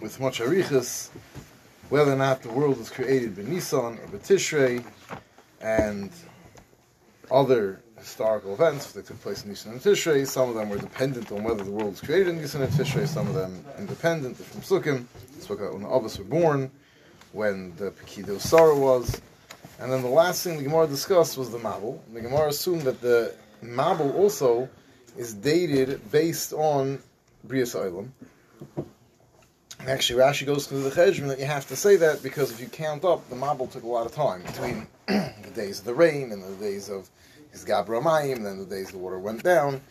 with much arichas whether or not the world was created by Nisan or by Tishrei and other historical events that took place in Nisan and Tishrei. Some of them were dependent on whether the world was created in Nisan and Tishrei, some of them independent from Sukkim. Spoke about when the Avos were born, when the Pekido Sarah was. And then the last thing the Gemara discussed was the Mabul. The Gemara assumed that the Mabul also is dated based on Brias Olam. Actually, Rashi goes through the cheshbon that you have to say that because if you count up, the Mabul took a lot of time between the days of the rain and the days of his Gabramayim, and then the days the water went down.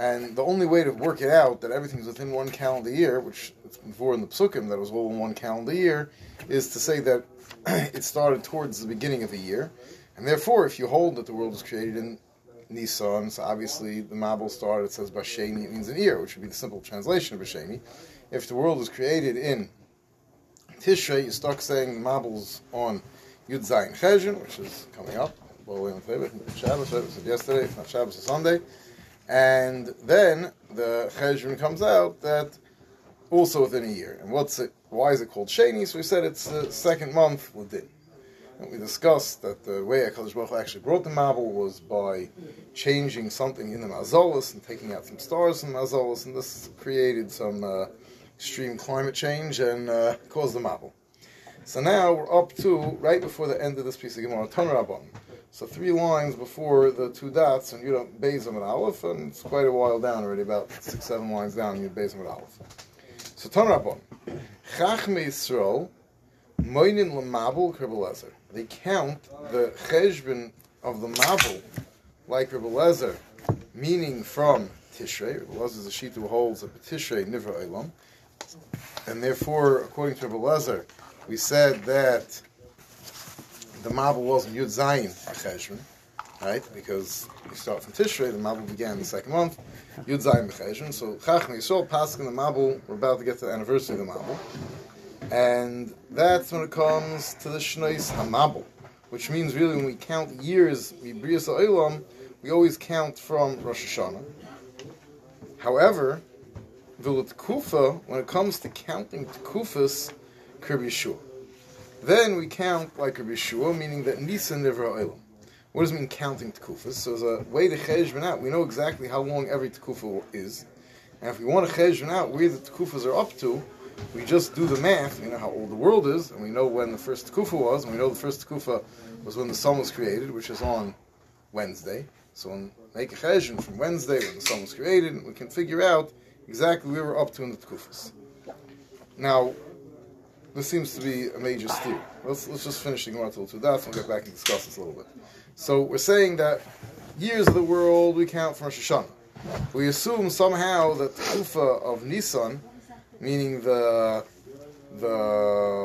And the only way to work it out that everything's within one calendar year, which it's before in the psukim that it was all in one calendar year, is to say that it started towards the beginning of the year. And therefore, if you hold that the world was created in Nisan, so obviously the Mabul started, it says Basheni, it means an ear, which would be the simple translation of Basheni. If the world was created in Tishrei, you start saying the Mabul's on Yud Zayin Cheshin, which is coming up. Shabbos, Shabbos yesterday, if not Shabbos, or Sunday. And then the Cheshbon comes out that also within a year. And what's it? Why is it called Sheni? So we said it's the second month within. We discussed that the way HaKadosh Baruch Hu actually brought the Mabul was by changing something in the Mazolas and taking out some stars in the Mazolas, and this created some uh, extreme climate change and uh, caused the Mabul. So now we're up to right before the end of this piece of Gemara, Tanarabon. So three lines before the two dots, and you know Bezim and Aleph, and it's quite a while down already, about six, seven lines down, you Bezim and Aleph. So Tanarabon, Chachme Yisrael, Moinin Lamabul Kerbelezer. They count the cheshbon of the Mabul like Rebbe Lezer, meaning from Tishrei. Rebbe Lezer is a sheet who holds that Tishrei Nivra Elam. And therefore, according to Rebbe Lezer, we said that the Mabul wasn't Yud Zayin Cheshvan, right? Because you start from Tishrei, the Mabul began the second month, Yud Zayin Cheshvan. So Chacham Yisrael, Paskin, the Mabul, we're about to get to the anniversary of the Mabul. And that's when it comes to the Shnois Hamabel, which means really when we count years, Olam, we always count from Rosh Hashanah. However, Vilut Kufa, when it comes to counting Kufas, Kirby. Then we count like Rabbi meaning that Nisan Nivra Olam. What does it mean counting Tekufas? So there's a way to cheshbon out. We know exactly how long every Tekufa is. And if we want to cheshbon out where the Tekufas are up to, we just do the math. We know how old the world is, and we know when the first Tekufa was, and we know the first Tekufa was when the sun was created, which is on Wednesday. So we make a from Wednesday when the sun was created, and we can figure out exactly where we're up to in the Tekufas. Now, this seems to be a major steer. Let's, let's just finish the Gemara till two dots and we'll get back and discuss this a little bit. So we're saying that years of the world we count from Rosh Hashanah. We assume somehow that the Kufa of Nisan, meaning the the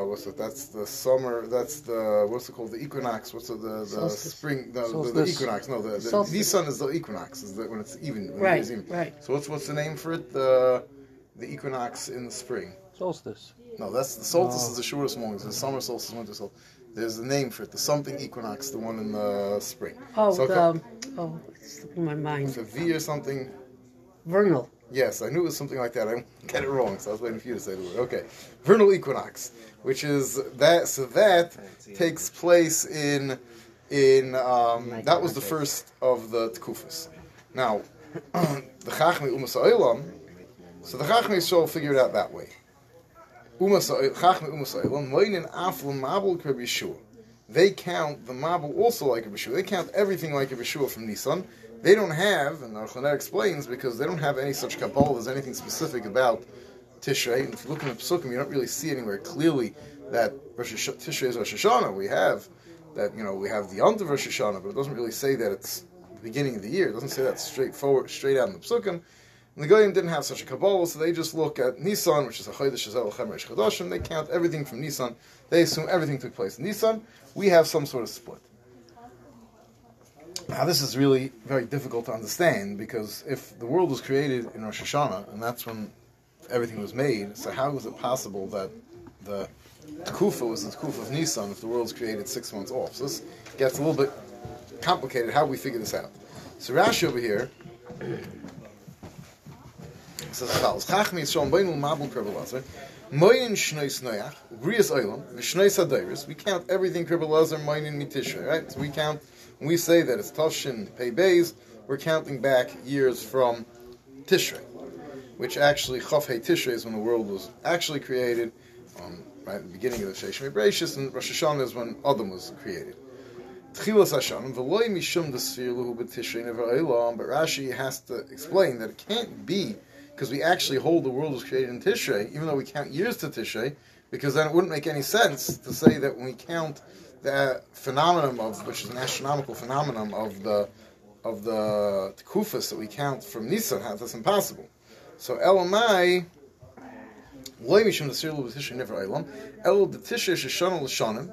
what's it? That's the summer. That's the what's it called? The equinox. What's it? The the Solstice. spring. The, the, the equinox. No, the, the Solstice. Nisan is the equinox. Is the, when it's even. When Right, it's even. right. So what's what's the name for it? The the equinox in the spring. Solstice. No, that's the solstice Oh. is the shortest mornings. The summer solstice, winter solstice. There's a name for it. The something equinox, the one in the spring. Oh, So the, um, oh, it's slipping my It's mind. a V or something. Vernal. Yes, I knew it was something like that. I get it wrong, so I was waiting for you to say the word. Okay, vernal equinox, which is that. So that takes place in in um, that was the first of the tekufas. Now, the Chachmei Umas Ha'olam. So the Chachmei Yisrael figured it out that way. Umas Chachmei Umas Ha'olam, Moinin Aflu Mabul Kerb Yeshua. They count the Mabul also like a Yeshua. They count everything like a Yeshua from Nisan. They don't have, and our Chonet explains, because they don't have any such Kabbalah, there's anything specific about Tishrei. And if you look in the Pesukim, you don't really see anywhere clearly that Rosh Hash- Tishrei is Rosh Hashanah. We have that, you know, we have the Yom of Rosh Hashanah, but it doesn't really say that it's the beginning of the year. It doesn't say that straightforward, straight out in the Pesukim. And the Goyim didn't have such a Kabbalah, so they just look at Nisan, which is a Chodesh Hazel Chemesh Chodashim. They count everything from Nisan. They assume everything took place in Nisan. We have some sort of split. Now, this is really very difficult to understand because if the world was created in Rosh Hashanah, and that's when everything was made, so how is it possible that the Kufa was the Kufa of Nisan if the world was created six months off? So this gets a little bit complicated. How we figure this out? So Rashi over here says Chachmi Yisrael Beinu Mabul Kribel Lazar. Moyin Shnois Noach, Brias Olam, V'Shnois Adairis. We count everything Kribel Lazar, Moyin Mitishrei, right? So we count, when we say that it's Toshin Pei Beis, we're counting back years from Tishrei, which actually Chav Hei Tishrei is when the world was actually created, um, right at the beginning of the Sheshim Bereshis, and Rosh Hashanah is when Adam was created. Tchilas Hashanah, v'loy mishum desfir luhu b'tishrei never but Rashi has to explain that it can't be because we actually hold the world was created in Tishrei, even though we count years to Tishrei, because then it wouldn't make any sense to say that when we count the phenomenon of, which is an astronomical phenomenon of the of the Kufas that we count from Nisan, that's impossible. So Elamai, loy mishum b'tishrei never olam, el Tishrei sheshana l'shanim,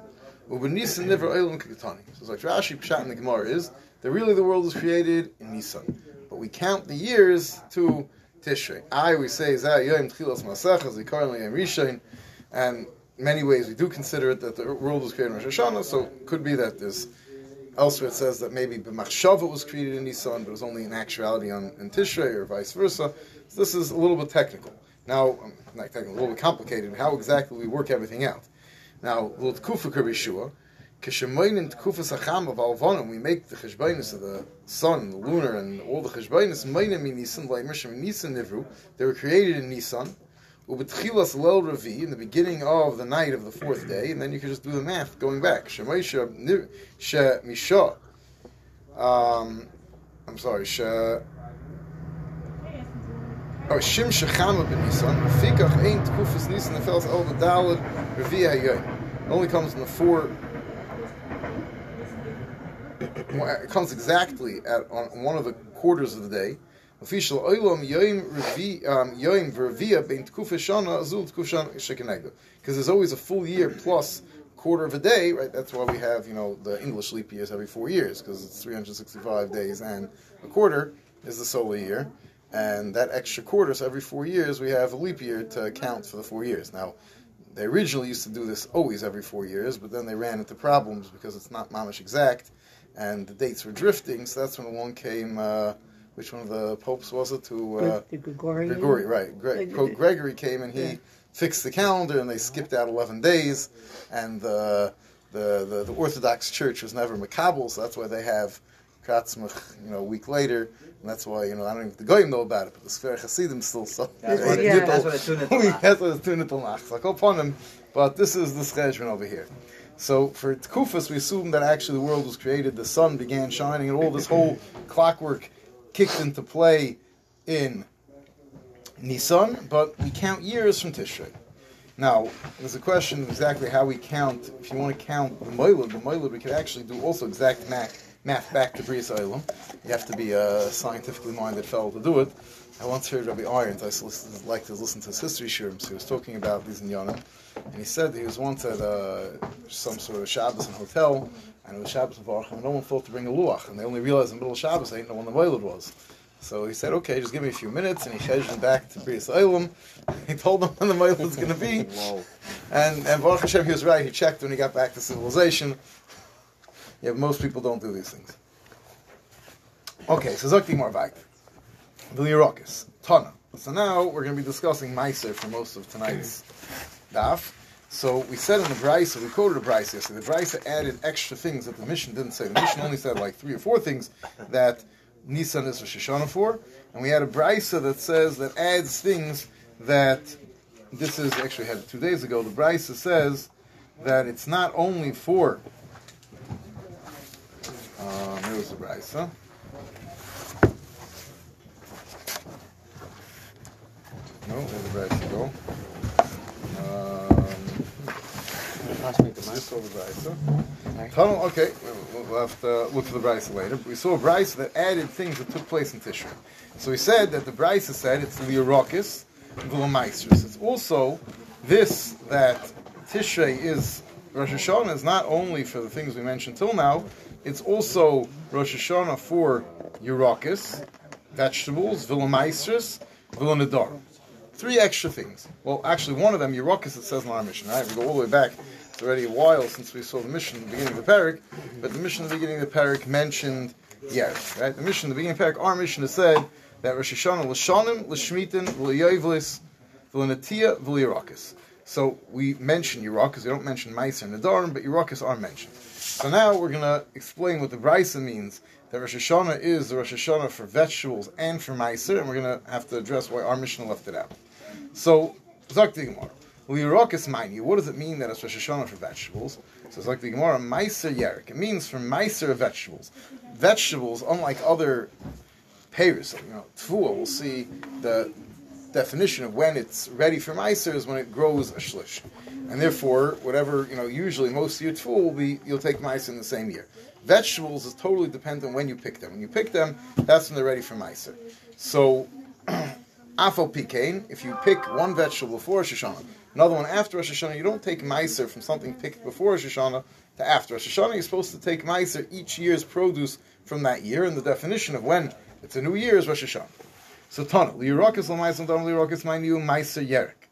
Nisan never oilam kakatani. So it's like Rashi Pshat in the Gemara is that really the world was created in Nisan, but we count the years to Tishrei. I we say Zah Yom Tchilas Masach as we currently am Rishon, and in many ways we do consider it that the world was created in Rosh Hashanah. So it could be that this elsewhere it says that maybe B'machshava was created in Nisan, but it was only in actuality on in Tishrei or vice versa. So this is a little bit technical. Now, um, not technical, a little bit complicated. How exactly we work everything out? Now, Lut Kufa Kabishua, Kishemoinin Tkufa Sacham of Alvonim, we make the Cheshbainis of the sun, the lunar, and all the Cheshbainis, Mainim in Nisan, Laimishim in Nisan Nivru, they were created in Nisan, Lel Ravi, in the beginning of the night of the fourth day, and then you can just do the math going back. Um, I'm sorry, Oh, Shim Shechama ben Nisan, Fikach Nisan, El. Only comes in the four. It comes exactly at on one of the quarters of the day. Official Oilam Yoim Revi um, Yoim Vervia Ben Tkufas Shana Azul Shekenegda. Because there's always a full year plus quarter of a day, right? That's why we have, you know, the English leap years every four years, because it's 365 days and a quarter is the solar year and that extra quarter, so every four years we have a leap year to account for the four years. Now, they originally used to do this always every four years, but then they ran into problems because it's not mamish exact, and the dates were drifting. So that's when along came. Uh, which one of the popes was it? To uh, the Gregorian. Gregory, right? Gre- Pope Gregory came and he Yeah. fixed the calendar, and they skipped out eleven days, and the the, the, the Orthodox Church was never Makabel, so that's why they have Kratzmach, you know, a week later, and that's why, you know, I don't even the Goyim know about it, but the Sfer Hasidim still so. That's what- what yeah. it- that's what it's doing it We- That's what it's doing it till Like upon him, but this is the schedule over here. So for Tkufas, we assume that actually the world was created, the sun began shining, and all this whole clockwork kicked into play in Nisan, but we count years from Tishrei. Now, there's a question of exactly how we count. If you want to count the Moilud, the Moilud, we could actually do also exact math, math back to Olam. You have to be a scientifically minded fellow to do it. I once heard Rabbi Irons, I like to listen to his history shiurim, so he was talking about these in Yonim, and he said he was once at uh, some sort of Shabbos in a hotel, and it was Shabbos in Varchim, and no one thought to bring a luach, and they only realized in the middle of Shabbos they didn't know when the Moilud was. So he said, okay, just give me a few minutes, and he changed him back to Brias Olam. He told them when the Moilud was going to be, and, and Baruch Hashem, he was right, he checked when he got back to civilization. Yeah, most people don't do these things. Okay, so Zakti Marvak. Vilyarakis. Tana. So now we're going to be discussing Meiser for most of tonight's daf. So we said in the Brisa, we quoted a Brisa yesterday, the Brisa added extra things that the Mishnah didn't say. The Mishnah only said like three or four things that Nisan is Rosh Hashanah for. And we had a Brisa that says, that adds things that, this is, actually had two days ago, the Brisa says that it's not only for, um, there was the Brisa. No, where the Brisa go? I saw the Brisa. Tunnel, okay, we'll- have to look for the Brisa later. We saw a Brisa that added things that took place in Tishrei. So we said that the Brisa said it's Liorokis, Vilameisters. It's also this that Tishrei is Rosh Hashanah is not only for the things we mentioned till now, it's also Rosh Hashanah for Yerokis, vegetables, Vilameisters, Vilanadar. Three extra things. Well, actually, one of them, Yerokis, it says in our Mishnah, right? We go all the way back. It's already a while since we saw the Mishnah at the beginning of the parak, but the Mishnah at the beginning of the parak mentioned Yerev, right? The Mishnah at the beginning of the parak, our Mishnah has said that Rosh Hashanah l'shanim, l'shmitin, v'liyoivlis, v'linatia, v'liyarakis. So we mention Yerakis, we don't mention Meiser and Nadarim, but Yerakis are mentioned. So now we're going to explain what the Brisa means, that Rosh Hashanah is the Rosh Hashanah for vegetables and for Meiser, and we're going to have to address why our Mishnah left it out. So, Zak the Gemara. Lirakis mine What does it mean that it's Rosh Hashanah for vegetables? So it's like the Gemara, Meiser Yerik. It means for Meiser vegetables. Vegetables, unlike other payers, you know, Tfua, we'll see the definition of when it's ready for Meiser is when it grows a shlish. And therefore, whatever, you know, usually most of your Tfua will be, you'll take Meiser in the same year. Vegetables is totally dependent on when you pick them. When you pick them, that's when they're ready for Meiser. So, Afal Pikain, if you pick one vegetable before Rosh Hashanah, another one after Rosh Hashanah, you don't take Meiser from something picked before Rosh Hashanah to after Rosh Hashanah. You're supposed to take Meiser each year's produce from that year, and the definition of when it's a new year is Rosh Hashanah. So Tana, Lirakis Lamaisam Dam Lirakis my new Meiser Yerek.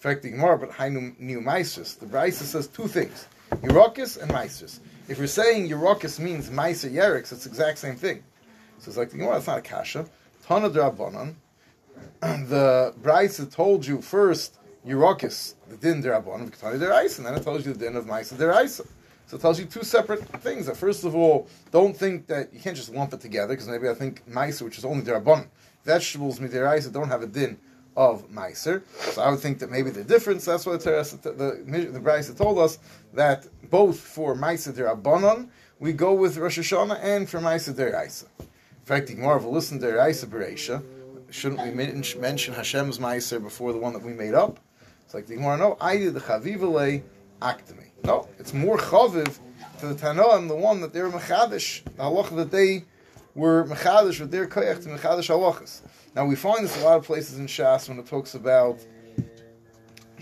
In fact, the Gemara, but Hainu new Meisers. The Brisa says two things: Yerakis and Meisers. If you're saying Yerakis means Meiser Yerek, it's the exact same thing. So it's like the Gemara, it's not a kasha. Tana Drabanan. The Brisa told you first Yerakis, the din Drabanan of Ketani Deraisa, and then it tells you the din of Meiser Deraisa. So it tells you two separate things. That first of all, don't think that you can't just lump it together because maybe I think Meiser, which is only Drabanan vegetables midiraisa don't have a din of meiser. So I would think that maybe the difference. That's what the the Brisa told us that both for meiser derabanan we go with Rosh Hashanah and for meiser deraisa. In fact, the Gemara will listen to deraisa bereisha. Shouldn't we mention Hashem's meiser before the one that we made up? It's like the Gemara. No, I did the chavivale actimi. No, it's more chaviv to the Tanoim, the one that they're mechadish, the halacha that they were mechadish with their koyach to mechadish halachas. Now we find this a lot of places in Shas when it talks about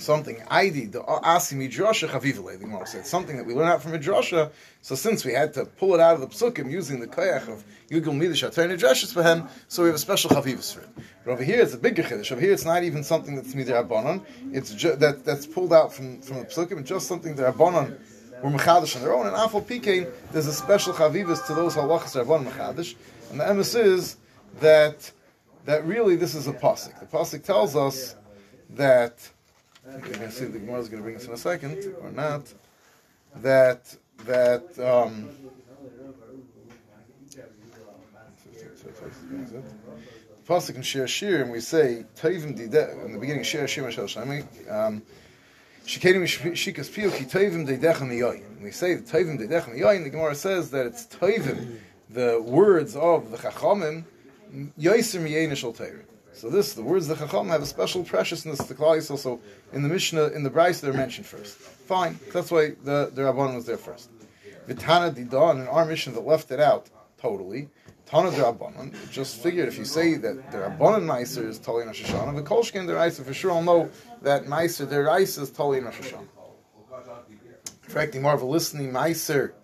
something ID the asi midrasha chavivale. The Gemara said something that we learn out from midrasha. So since we had to pull it out of the psukim using the koyach of yugel midrash drashes for him, so we have a special chavivus for it. But over here it's a bigger chiddush. Over here it's not even something that's midrabanon. It's ju- that that's pulled out from from the psukim. It's just something that rabbanon were mechadish on their own. And afal pikein, there's a special chavivus to those halachas that are mechadish. And the emes is that that really this is a pasuk. The pasuk tells us that you're going to see the Gemara is going to bring us in a second or not. That that um, pasuk in Shir Shir, and we say Tavim in the beginning Shir Shir Mashal Shami. Um, Shikenim Shikas Piyuk Tovim Deidechem Yoyin. We say Tovim Deidechem Yoyin. The Gemara says that it's Tovim, the words of the Chachamim, Yoisim Yeinish Torah. So this, the words of the Chacham have a special preciousness to Klal also in the Mishnah, in the Brisa, they're mentioned first. Fine, that's why the, the Rabban was there first. Vitana Didan, in our Mishnah that left it out totally, Tana Rabbanon, just figured if you say that the Rabbanon Meiser is Tali Rosh Hashanah, the Kolshkin Deraisa, for sure I'll know that Meiser Deraisa is Tali Rosh Hashanah. In fact, the a listening Meiser,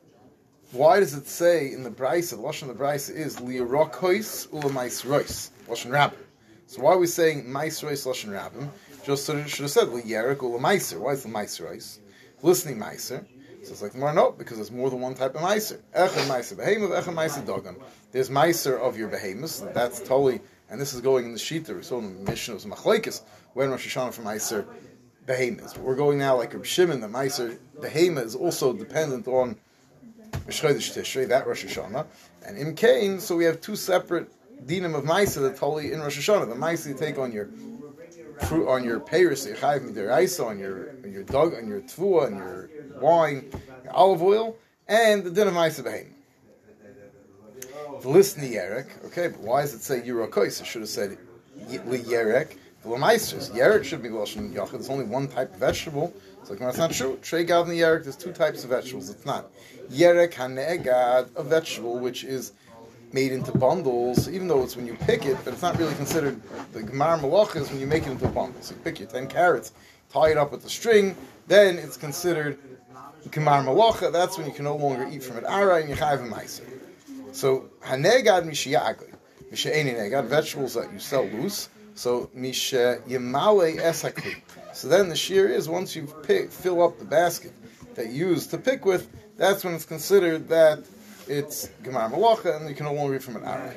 why does it say in the Brisa, the Lashon of the Brisa is Liarokois Ula Meisrois, Lashon Rabbim. So why are we saying Meisrois Lashon Rabbim? Just should have said Liarik Ula Meiser. Why is the Meisrois? Listening Meiser. So it's like more no, because there's more than one type of meiser. Echad meiser behemoth, echad meiser dogan. There's meiser of your behemoths. That's totally, and this is going in the shita. We saw in the Mishnah of Machlekes when Rosh Hashanah for meiser behemoths. We're going now like Reb Shimon. The meiser behemoth is also dependent on Mishchodesh Tishrei, that Rosh Hashanah, and in Cain. So we have two separate dinim of meiser that's totally in Rosh Hashanah. The meiser you take on your fruit on your payers, your chayv midiraisa, on your on your dog, on your tvua, on your wine, your olive oil, and the din of ma'aser behem. The list yerek. Okay, but why does it say yirokois? It should have said yerek. Lamaisers yerek should be lashon yachid. There's only one type of vegetable. It's like, no, that's not true. Trey gav the yerek. There's two types of vegetables. It's not yerek hanegad, a vegetable which is made into bundles, even though it's when you pick it, but it's not really considered the Gemar Malach is when you make it into a bundle. So you pick your 10 carrots, tie it up with the string, then it's considered Gemar Malacha, that's when you can no longer eat from it. Ara and Yechayiv and. So, Hanegad Mishiyagoi, Mishayeni Negad, vegetables that you sell loose. So, Misha Yemale Esakli. So then the shear is once you fill up the basket that you use to pick with, that's when it's considered that it's Gemar Malacha, and you can no longer read from an Arai.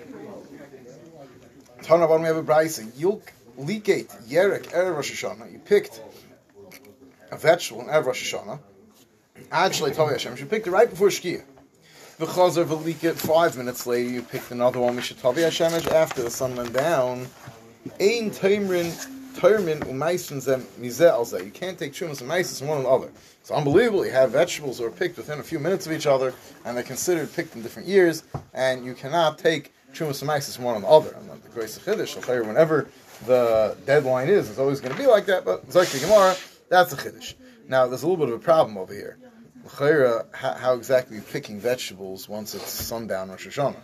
Tanabon, we have a brisa. Yulk likate yerek erev Rosh Hashanah. You picked a vegetable in erev Rosh Hashanah. Actually, Tavi Hashem, you picked it right before Shkia. The V'chazer v'liket, five minutes later, you picked another one, Mishatavi Hashem, after the sun went down. Ein Taimrin, Taimrin, Umaisen Zem, Mizeh Alzeh. You can't take Chumas and Maisis from one another. It's unbelievable. You have vegetables that are picked within a few minutes of each other, and they're considered picked in different years, and you cannot take Chumas and Maisis from one another. And the Grace of Chiddush, I'll whenever the deadline is, it's always going to be like that, but Zayk Gemara, that's a Chiddush. Now, there's a little bit of a problem over here. L'chayra, how, exactly are you picking vegetables once it's sundown Rosh Hashanah?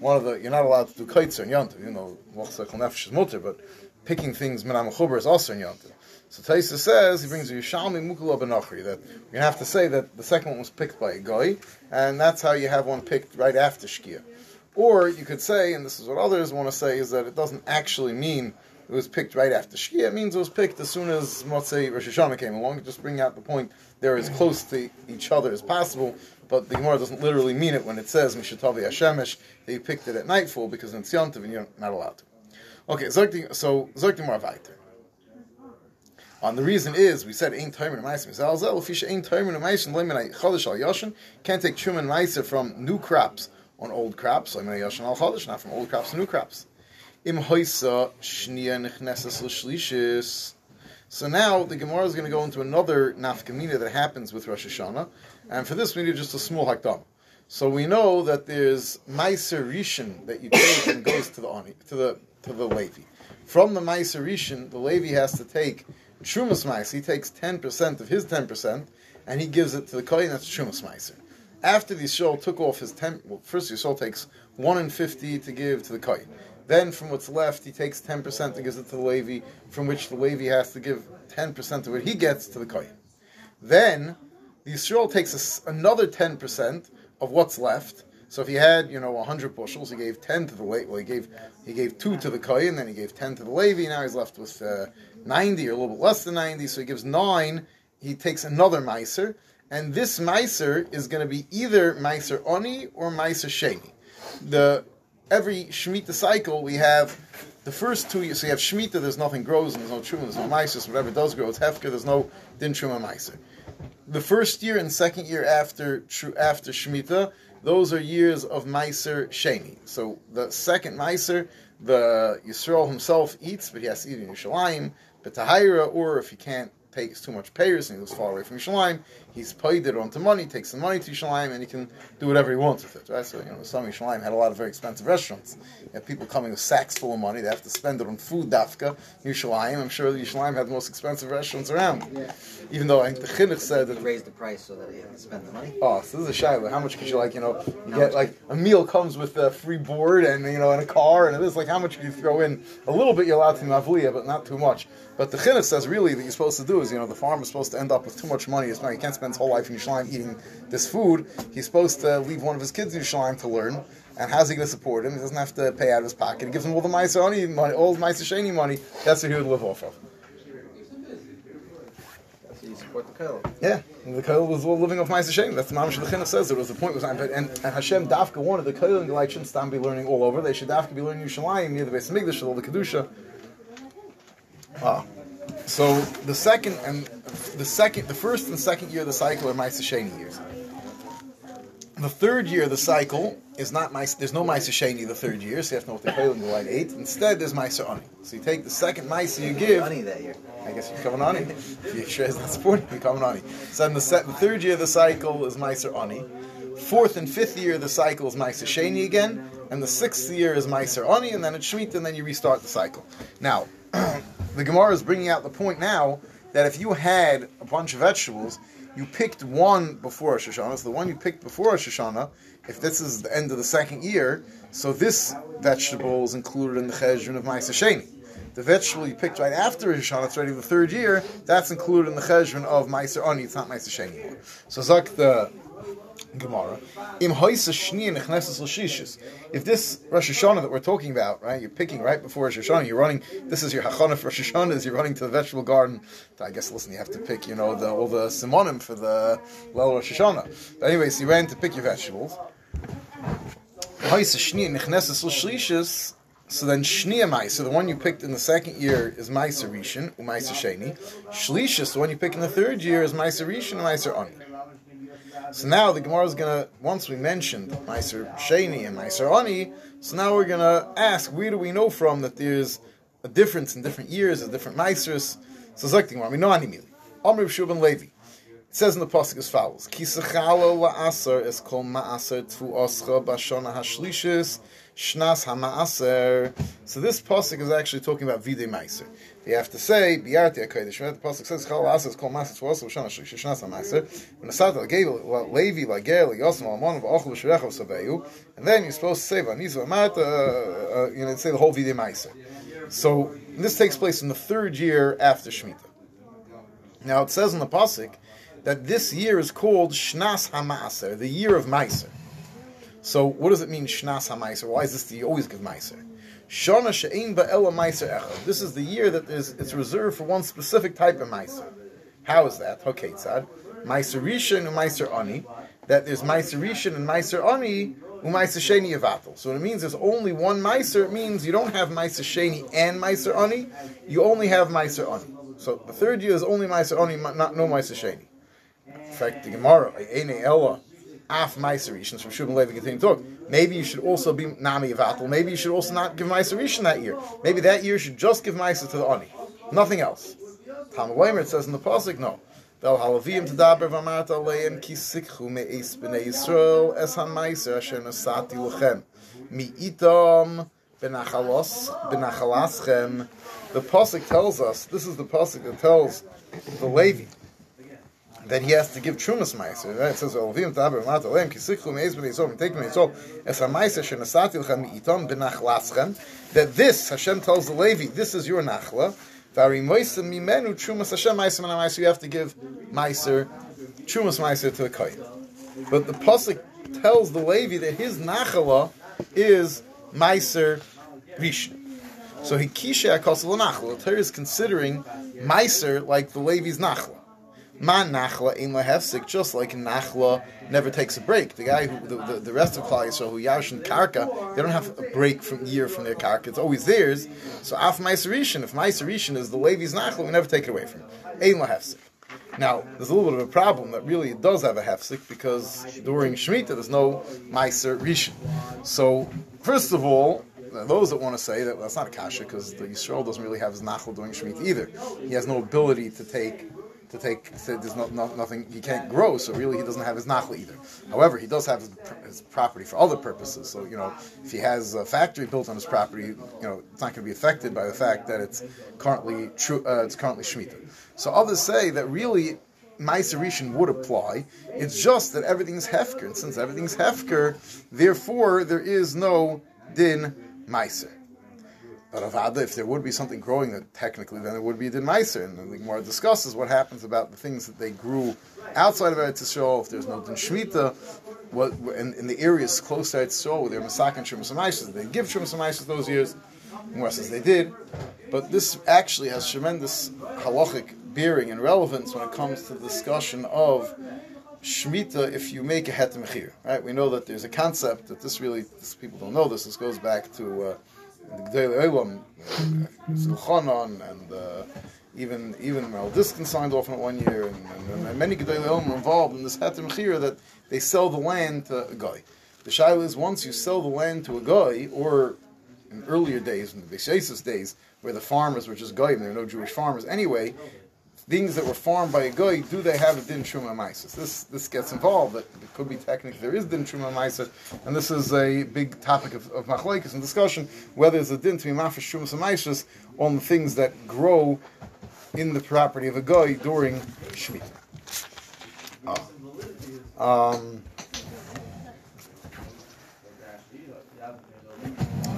One of the you're not allowed to do kaitzer and yontiv. You know, but picking things minam chuber is also in yontiv. So Taisa says he brings a Yishalmi Mukula Benachri that we're have to say that the second one was picked by a guy, and that's how you have one picked right after Shkia. Or you could say, and this is what others want to say, is that it doesn't actually mean it was picked right after Shkia. It means it was picked as soon as Motzei Rosh Hashanah came along. Just bring out the point they're as close to each other as possible. But the Gemara doesn't literally mean it when it says Mishatavi Hashemesh you picked it at nightfall because in and you're not allowed to. Okay, so Gemara weiter. And the reason is, we said, Ein Toimer Meisim Zalzel, if you Ein Toimer Meisim Leimin Chodesh Al Yoshin, can't take Truman Meiser from new crops on old crops, Leimin Yoshin Al Chodesh, not from old crops to new crops. Im Hoisa Shnia Nechnesas L'Shlishis. So now the Gemara is going to go into another nafkamina that happens with Rosh Hashanah, and for this we need just a small hakdam. So we know that there's Meiser Rishon that you take and goes to the to the to the Levi. From the Meiser Rishon, the Levi has to take Trumas Meiser. He takes ten percent of his ten percent, and he gives it to the Kohen. That's Trumas Meiser. After the Yisrael took off his ten, well, first Yisrael takes one in fifty to give to the Kohen. Then from what's left, he takes 10% and gives it to the Levi, from which the Levi has to give 10% of what he gets to the Kohen. Then the Yisrael takes another 10% of what's left. So if he had, you know, 100 bushels, he gave 10 to the Levi. Well, he gave he gave 2 to the Kohen, then he gave 10 to the Levi. Now he's left with uh, 90 or a little bit less than 90. So he gives 9. He takes another Meiser. And this Meiser is going to be either Meiser Oni or Meiser Sheni. The every Shemitah cycle, we have the first two years. So you have Shemitah, there's nothing grows, and there's no Truma, there's no Meiser. Whatever does grow, it's Hefker, there's no Din Truma Meiser. The first year and second year after after Shemitah, those are years of Meiser Sheni. So the second Meiser, the Yisrael himself eats, but he has to eat in Yerushalayim, but Tahira, or if he can't takes too much payers and he goes far away from Yerushalayim, he's paid it onto money, takes the money to Yerushalayim, and he can do whatever he wants with it. Right? So, you know, some Yerushalayim had a lot of very expensive restaurants. You have people coming with sacks full of money, they have to spend it on food, dafka, Yerushalayim. I'm sure Yerushalayim had the most expensive restaurants around. Yeah. Even though I think the Chinuch said that. raised the price so that he had to spend the money. Oh, so this is a shayla. How much could you, like, you know, you get, like, a meal comes with a free board and, you know, and a car, and it is, like, how much could you throw in? A little bit you're allowed to mavulia, but not too much. But the Chinuch says really that you're supposed to do is, you know, the farmer is supposed to end up with too much money. It's not, he can't spend his whole life in Yerushalayim eating this food. He's supposed to leave one of his kids in Yerushalayim to learn. And how's he going to support him? He doesn't have to pay out of his pocket. He gives him all the Maisa money, all the Maisa money. That's what he would live off of. So you support the Yeah, the Kohen was all living off Maisa Sheni. That's the Mamash the Chinuch says. There was the point was and, and Hashem Dafka wanted the Kohen like shouldn't stand be learning all over. They should Dafka be learning Yerushalayim near the Beis Hamikdash, all the kedusha. Ah. So the second and the second, the first and second year of the cycle are Maisa Sheni years. The third year of the cycle is not Maisa. There's no Maisa Sheni the third year, so you have to know what the Kohen will light eight. Instead, there's Maisa Ani. So you take the second Maisa you give. Money that year. I guess you're coming Ani. If you sure is not supporting, you're coming Ani. So then the, se- the third year of the cycle is Maisa Ani. Fourth and fifth year of the cycle is Maisa Sheni again, and the sixth year is Maisa Ani, and then it's Shemitah, and then you restart the cycle. Now, the Gemara is bringing out the point now that if you had a bunch of vegetables, you picked one before Rosh Hashanah, so the one you picked before Rosh Hashanah, if this is the end of the second year, so this vegetable is included in the cheshbon of Maisa Sheni. The vegetable you picked right after Rosh Hashanah, it's already the third year, that's included in the cheshbon of Maisa Ani, it's not Maisa Sheni anymore. So Zak the Gemara. Im. If this Rosh Hashanah that we're talking about, right, you're picking right before Rosh Hashanah, you're running, this is your hachana for Rosh Hashanah, is you're running to the vegetable garden. I guess, listen, you have to pick, you know, the, all the simonim for the Lel Rosh Hashanah. But anyway, so you ran to pick your vegetables. So then Shnia Meiser, the one you picked in the second year is Meiser Rishon, Umeiser Sheni. Shlishis, the one you pick in the third year is Meiser Rishon, Meiser Ani. So now the Gemara is going to, once we mentioned Meiser Sheni and Meiser Ani, so now we're going to ask, where do we know from that there's a difference in different years, of different Meisers? So Zok the Gemara, we know Animili. Amr Shubin Levi. It says in the pasuk as follows: Kisachala la'aser is kol ma'aser tfu oscha b'shana hashlishis shnas hama'aser. So this pasuk is actually talking about videi meiser. You have to say biarti akodesh. The pasuk says chal is kol oscha b'shana hashlishis shnas hama'aser. When asad la'gei levi la'gei la'yosem al'mon v'ochel v'shirechav sabeyu, and then you're supposed to say v'anizu amat. Uh, you know, say the whole videi meiser. So this takes place in the third year after Shemitah. Now it says in the pasuk that this year is called Shnas HaMaaser, the year of Meiser. So what does it mean Shnas HaMeiser? Why is this the you always give Meiser? Shana She'ein Ba'ela Meiser Echad. This is the year that is it's reserved for one specific type of Meiser. How is that? Okay, tzad. Meiser Rishon and Meiser Ani. That there's Meiser Rishon and Meiser Ani Umaiser Sheni Yavatel. So it means there's only one Meiser. It means you don't have Meiser Sheni and Meiser Ani. You only have Meiser Ani. So the third year is only Meiser Ani, not no Meiser Sheni. In fact, the Gemara, Eine Ella, Af Meiser Rishon, from Shubin Levi continue to talk. Maybe you should also be Nami Yavatel. Maybe you should also not give Meiser Rishon that year. Maybe that year should just give Meiser to the Ani. Nothing else. Tam Weimer, says in the Pasuk, no. Vel halavim tadaber v'amart aleim ki sikhu me'es b'nei Yisrael es ha-meiser asher nasati lechem mi itom benachalos benachalaszchem the pasuk tells us this is the pasuk that tells the Levi that he has to give trumas meiser. Right? It says take Yisrael es ha-meiser that this Hashem tells the Levi this is your nachla you have to give meiser, trumas meiser to the kohen. But the pasuk tells the Levi that his nachla is meiser rishon. So he kisha akosel nachla. The Torah is considering meiser like the Levi's nachla. Man nachla in lahefsik, just like nachla never takes a break. The guy who the, the, the rest of Klal Yisrael who yashin karka, they don't have a break from year from their karka. It's always theirs. So af meiserishin, if meiserishin is the Levi's nachla, we never take it away from him. Ein lahefsik. Now, there's a little bit of a problem that really it does have a hefsik because during Shemitah there's no Meiser. So, first of all, those that want to say that well, that's not a kasha because the Yisrael doesn't really have his nachal during Shemitah either. He has no ability to take to take. So there's not, not, nothing. He can't grow, so really he doesn't have his nachla either. However, he does have his, his, property for other purposes. So you know, if he has a factory built on his property, you know, it's not going to be affected by the fact that it's currently true. Uh, it's currently shemitah. So others say that really. Meiserishin would apply. It's just that everything's hefker, and since everything's hefker, therefore there is no din meiser. But if there would be something growing, that technically then it would be din meiser. And the Gemara discusses what happens about the things that they grew outside of Eretz Yisrael. If there's no din shmita, what in, in the areas close to Eretz Yisrael, where they're masakin shumas and They give shumas and those years. Gemara says they did, but this actually has tremendous halachic bearing and relevance when it comes to the discussion of Shemitah if you make a het mechir. Right? We know that there's a concept that this really, this, people don't know this, this goes back to uh, Gdei Olam, Zilchanan, and uh, even even Mel Diskin signed off on it one year, and, and, and many Gdei Olam are involved in this het mechir that they sell the land to a guy. The shaila is once you sell the land to a guy, or in earlier days, in the Beis days, where the farmers were just goyim, there were no Jewish farmers anyway, things that were formed by a guy, do they have a din truma maisis? This this gets involved. That it could be technically there is din truma maisis, and this is a big topic of, of machlekes and discussion whether there's a din to be mafish truma maisis on the things that grow in the property of a guy during shemitah. Um,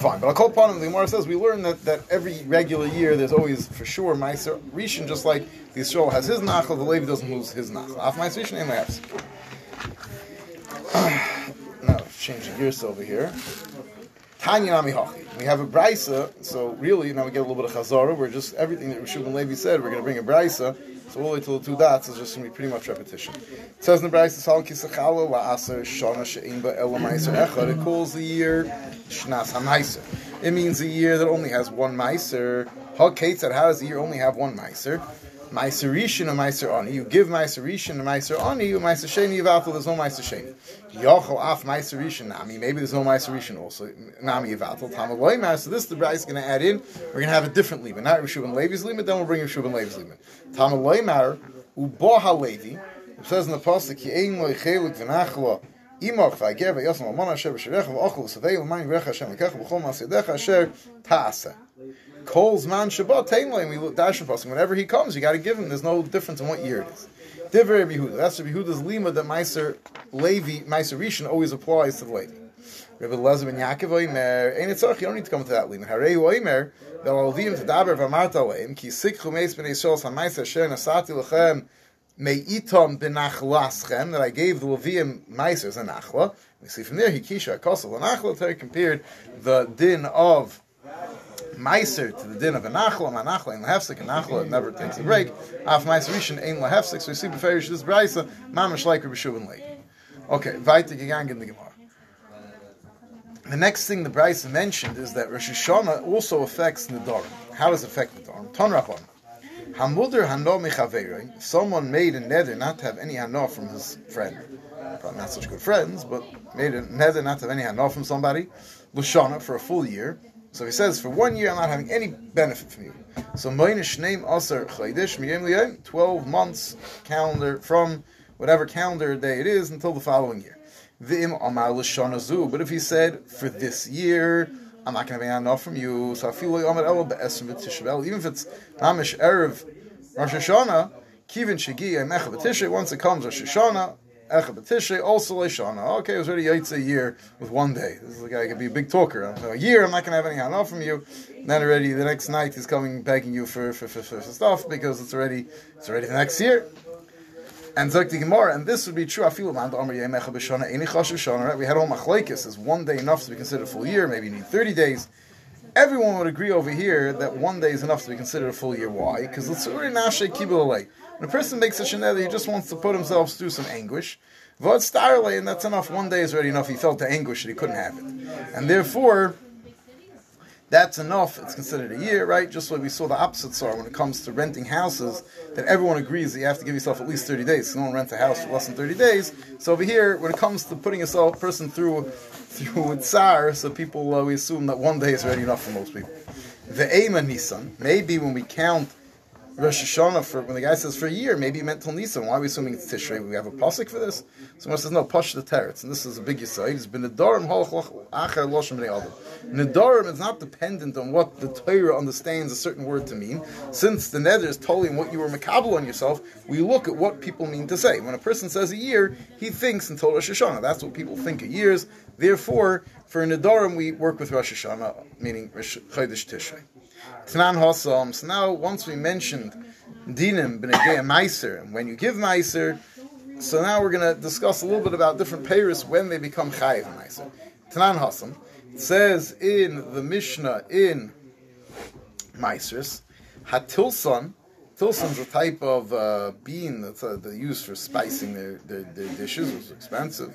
Fine, but I'll call upon him. The Gemara says we learn that, that every regular year there's always for sure Meiser Rishon, just like the Yisrael has his nachal, the Levi doesn't lose his nachal. Af Meiser Rishon and Lehavs. Now, changing gears over here. Tanya Nami. We have a brisa, so really now we get a little bit of chazara. We're just everything that Rishon and Levi said. We're going to bring a brisa. So all the way till the two dots is just going to be pretty much repetition. It says in the brisa, "Sal kisachala shana she'im ba'ela ma'aser echad." It calls the year Shnas Hamaiser. it means a year that only has one Meiser. Kate said, how does the year only have one Meiser? Meiser Rishon and Meiser Ani. You give Meiser Rishon and Meiser Ani, you Meiser Sheni Yivatel, there's no Meiser. Yochel Af Meiser Rishon Nami. Maybe there's no Meiser also. Nami Yivatel. Tama Loimar. So this the Bryce is going to add in. We're going to have a different Lima. Not Rishuv Levi's Lima, then we'll bring Rishuv Levi's Lima. Tama Loimar, Uboha Levi. It says in the Pasuk, Ki Ein Loi Chelik V'nachla Imach V'ager V'yosam Almana Asher V'sherecha V'ochel V'savei V'mani V'recha Hashem V'kecha V'chol Ma'asedecha Asher Ta'asa. Kol's man Shabbat Tainlay. We look dash passing. Whenever he comes, you got to give him. There's no difference in what year it is. Divrei Yehuda. That's Rabbi Yehuda's lima that Meiser Levi Meiser Rishon always applies to the Levi. Rabbi Lezer ben Yaakov Oimer. Ain't it tzarich? You don't need to come to that lima. Harei Oimer. Vel alvim to daber v'amart aleim ki sikchu meis b'nei shol sa Meiser sher nasati lechem meitom benachlaschem that I gave the Levium Meisers a nachla. We see from there Hikisha Akosel Nachla. Compared the din of Meiser to the din of a nachla, a nachla in lahefsik, a nachla never takes a break. Af Meiser Rishon ein lahefsik. So we see beferish this brayso, mamash like Rabbi Shuvin Lake. Okay, weiter gegangen in the Gemara. The next thing the brayso mentioned is that Rosh Hashanah also affects Nidarim. How does it affect Nidarim? Ton Rabban. Hamuder hano mechaverei. Someone made a neder not to have any hano from his friend. Probably not such good friends, but made a neder not to have any hano from somebody. Lushana for a full year. So he says, for one year I'm not having any benefit from you. So Moinish name Aser Chaydish Miyem 12 months calendar from whatever calendar day it is until the following year. V'im Amar. But if he said, for this year, I'm not going to be enough from you, so I feel like even if it's Amish Erev Rosh Hashanah, Kivin Shigi Emecha once it comes Rosh Hashanah, Echa B'Tishrei, also Leishana. Okay, it was already Yaitz a year with one day. This is a guy could be a big talker. So a year, I'm not going to have any hana from you. And then already the next night he's coming begging you for, for, for, for, stuff because it's already it's already the next year. And Zok the Gemara, and this would be true. I feel man Amar Yemecha B'Shana Eni Chash B'Shana. Right? We had all machlekes. Is one day enough to be considered a full year? Maybe you need thirty days. Everyone would agree over here that one day is enough to be considered a full year. Why? Because it's already nashe kibul alay. When a person makes a neder, he just wants to put himself through some anguish. Vod starlay, and that's enough. One day is already enough. He felt the anguish that he couldn't have it, and therefore that's enough. It's considered a year, right? Just like we saw the opposites are when it comes to renting houses, that everyone agrees that you have to give yourself at least 30 days. So no one rents a house for less than 30 days. So over here, when it comes to putting yourself person through through tsar, so people uh, we assume that one day is already enough for most people. The Ema Nisan, maybe when we count Rosh Hashanah for when the guy says for a year, maybe he meant till Nisan. Why are we assuming it's Tishrei? We have a pasuk for this. Someone says no, Pash the Teretz, and this is a big yisaid. It's been Nedarim acher loshem. Nedarim is not dependent on what the Torah understands a certain word to mean. Since the neder is totally in what you were makabel on yourself, we look at what people mean to say. When a person says a year, he thinks until Rosh Hashanah. That's what people think of years. Therefore, for Nedarim, we work with Rosh Hashanah, meaning Chodesh Tishrei. Tanan Hossam. So now, once we mentioned Dinim B'negei Meiser, and when you give Meiser, so now we're going to discuss a little bit about different payers when they become Chayiv Meiser. Tanan Hossam. It says in the Mishnah in Meisers, Hatilson, Tilson's a type of uh, bean that's uh, they use for spicing their, their, their dishes. It's expensive.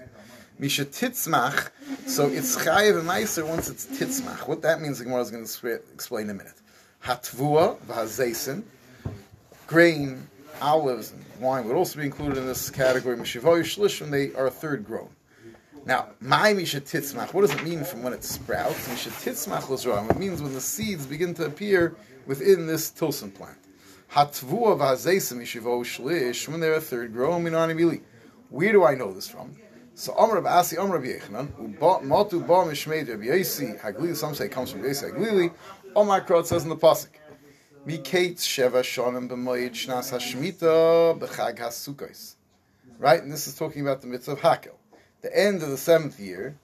Misha titzmach, so it's chayiv and meiser once it's titzmach. What that means, the Gemara is going to explain in a minute. Hatvua v'hazesin, grain, olives, and wine would also be included in this category. Mishivoy shlish when they are a third grown. Now, my misha titzmach, what does it mean from when it sprouts? Misha titzmach l'zroim. It means when the seeds begin to appear within this tilson plant. Hatvua v'hazesim mishivoy shlish when they're a third grown. Minani. Where do I know this from? So Amr Rabbi Asi, Amr Rabbi Yechanan, Matu Ba Mishmeid Rabbi Yasi, Haglili, some say it comes from Yasi Haglili, Omar Krot says in the Pasuk, Mikate Sheva Shonim B'moyed Shnas HaShmita B'chag HaSukkos. Right, and this is talking about the mitzvah of Hakel. The end of the seventh year,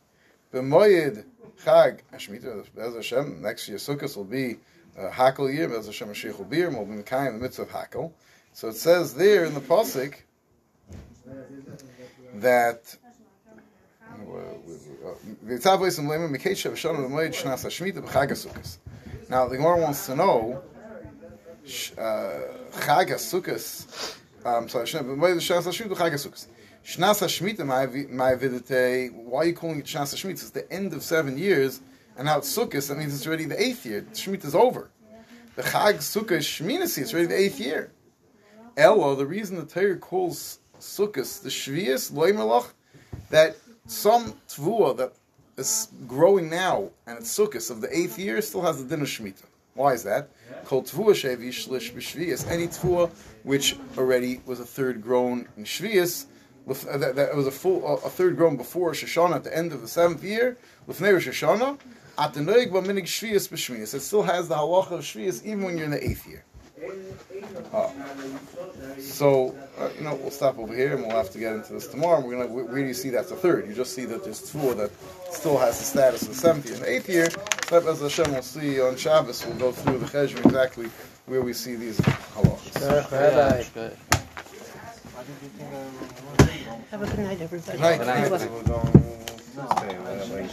B'moyed Chag HaShmita, Bez Hashem, next year Sukkos will be a Hakel year, Bez Hashem Mashiach will be, and we'll be the mitzvah of Hakel. So it says there in the Pasuk, that now, the Gemara wants to know Chag HaSukkos, um, sorry, Shnas HaShmita. Shnas HaShmita, why are you calling it Shnas HaShmita? It's the end of seven years. And now it's Sukkot, that means it's already the eighth year. Shemitah is over. The Chag Sukkot Shminasi, it's already the eighth year. Elo, the reason the Torah calls Sukkot the Shvius, Loy that some Tvua that is growing now, and it's Sukkot of the eighth year, still has the din of Shemitah. Why is that? Called Tvua Shevi Shlish B'Shvius. Any Tvua which already was a third grown in Shvius, uh, that, that was a full a third grown before Shoshana at the end of the seventh year, Lefnei Rosh Hashanah, at the Noig B'Minig Shvius B'Shvius. It still has the halacha of Shvius even when you're in the eighth year. Oh. So, uh, you know, we'll stop over here and we'll have to get into this tomorrow. We're gonna, where, where do you see that's a third? You just see that there's two that still has the status of the seventh year and the eighth year. So, as Hashem will see on Shabbos, we'll go through the Cheshvan exactly where we see these halachas. Have a good night, everybody. Good night. God bless. We're going Tuesday, whatever.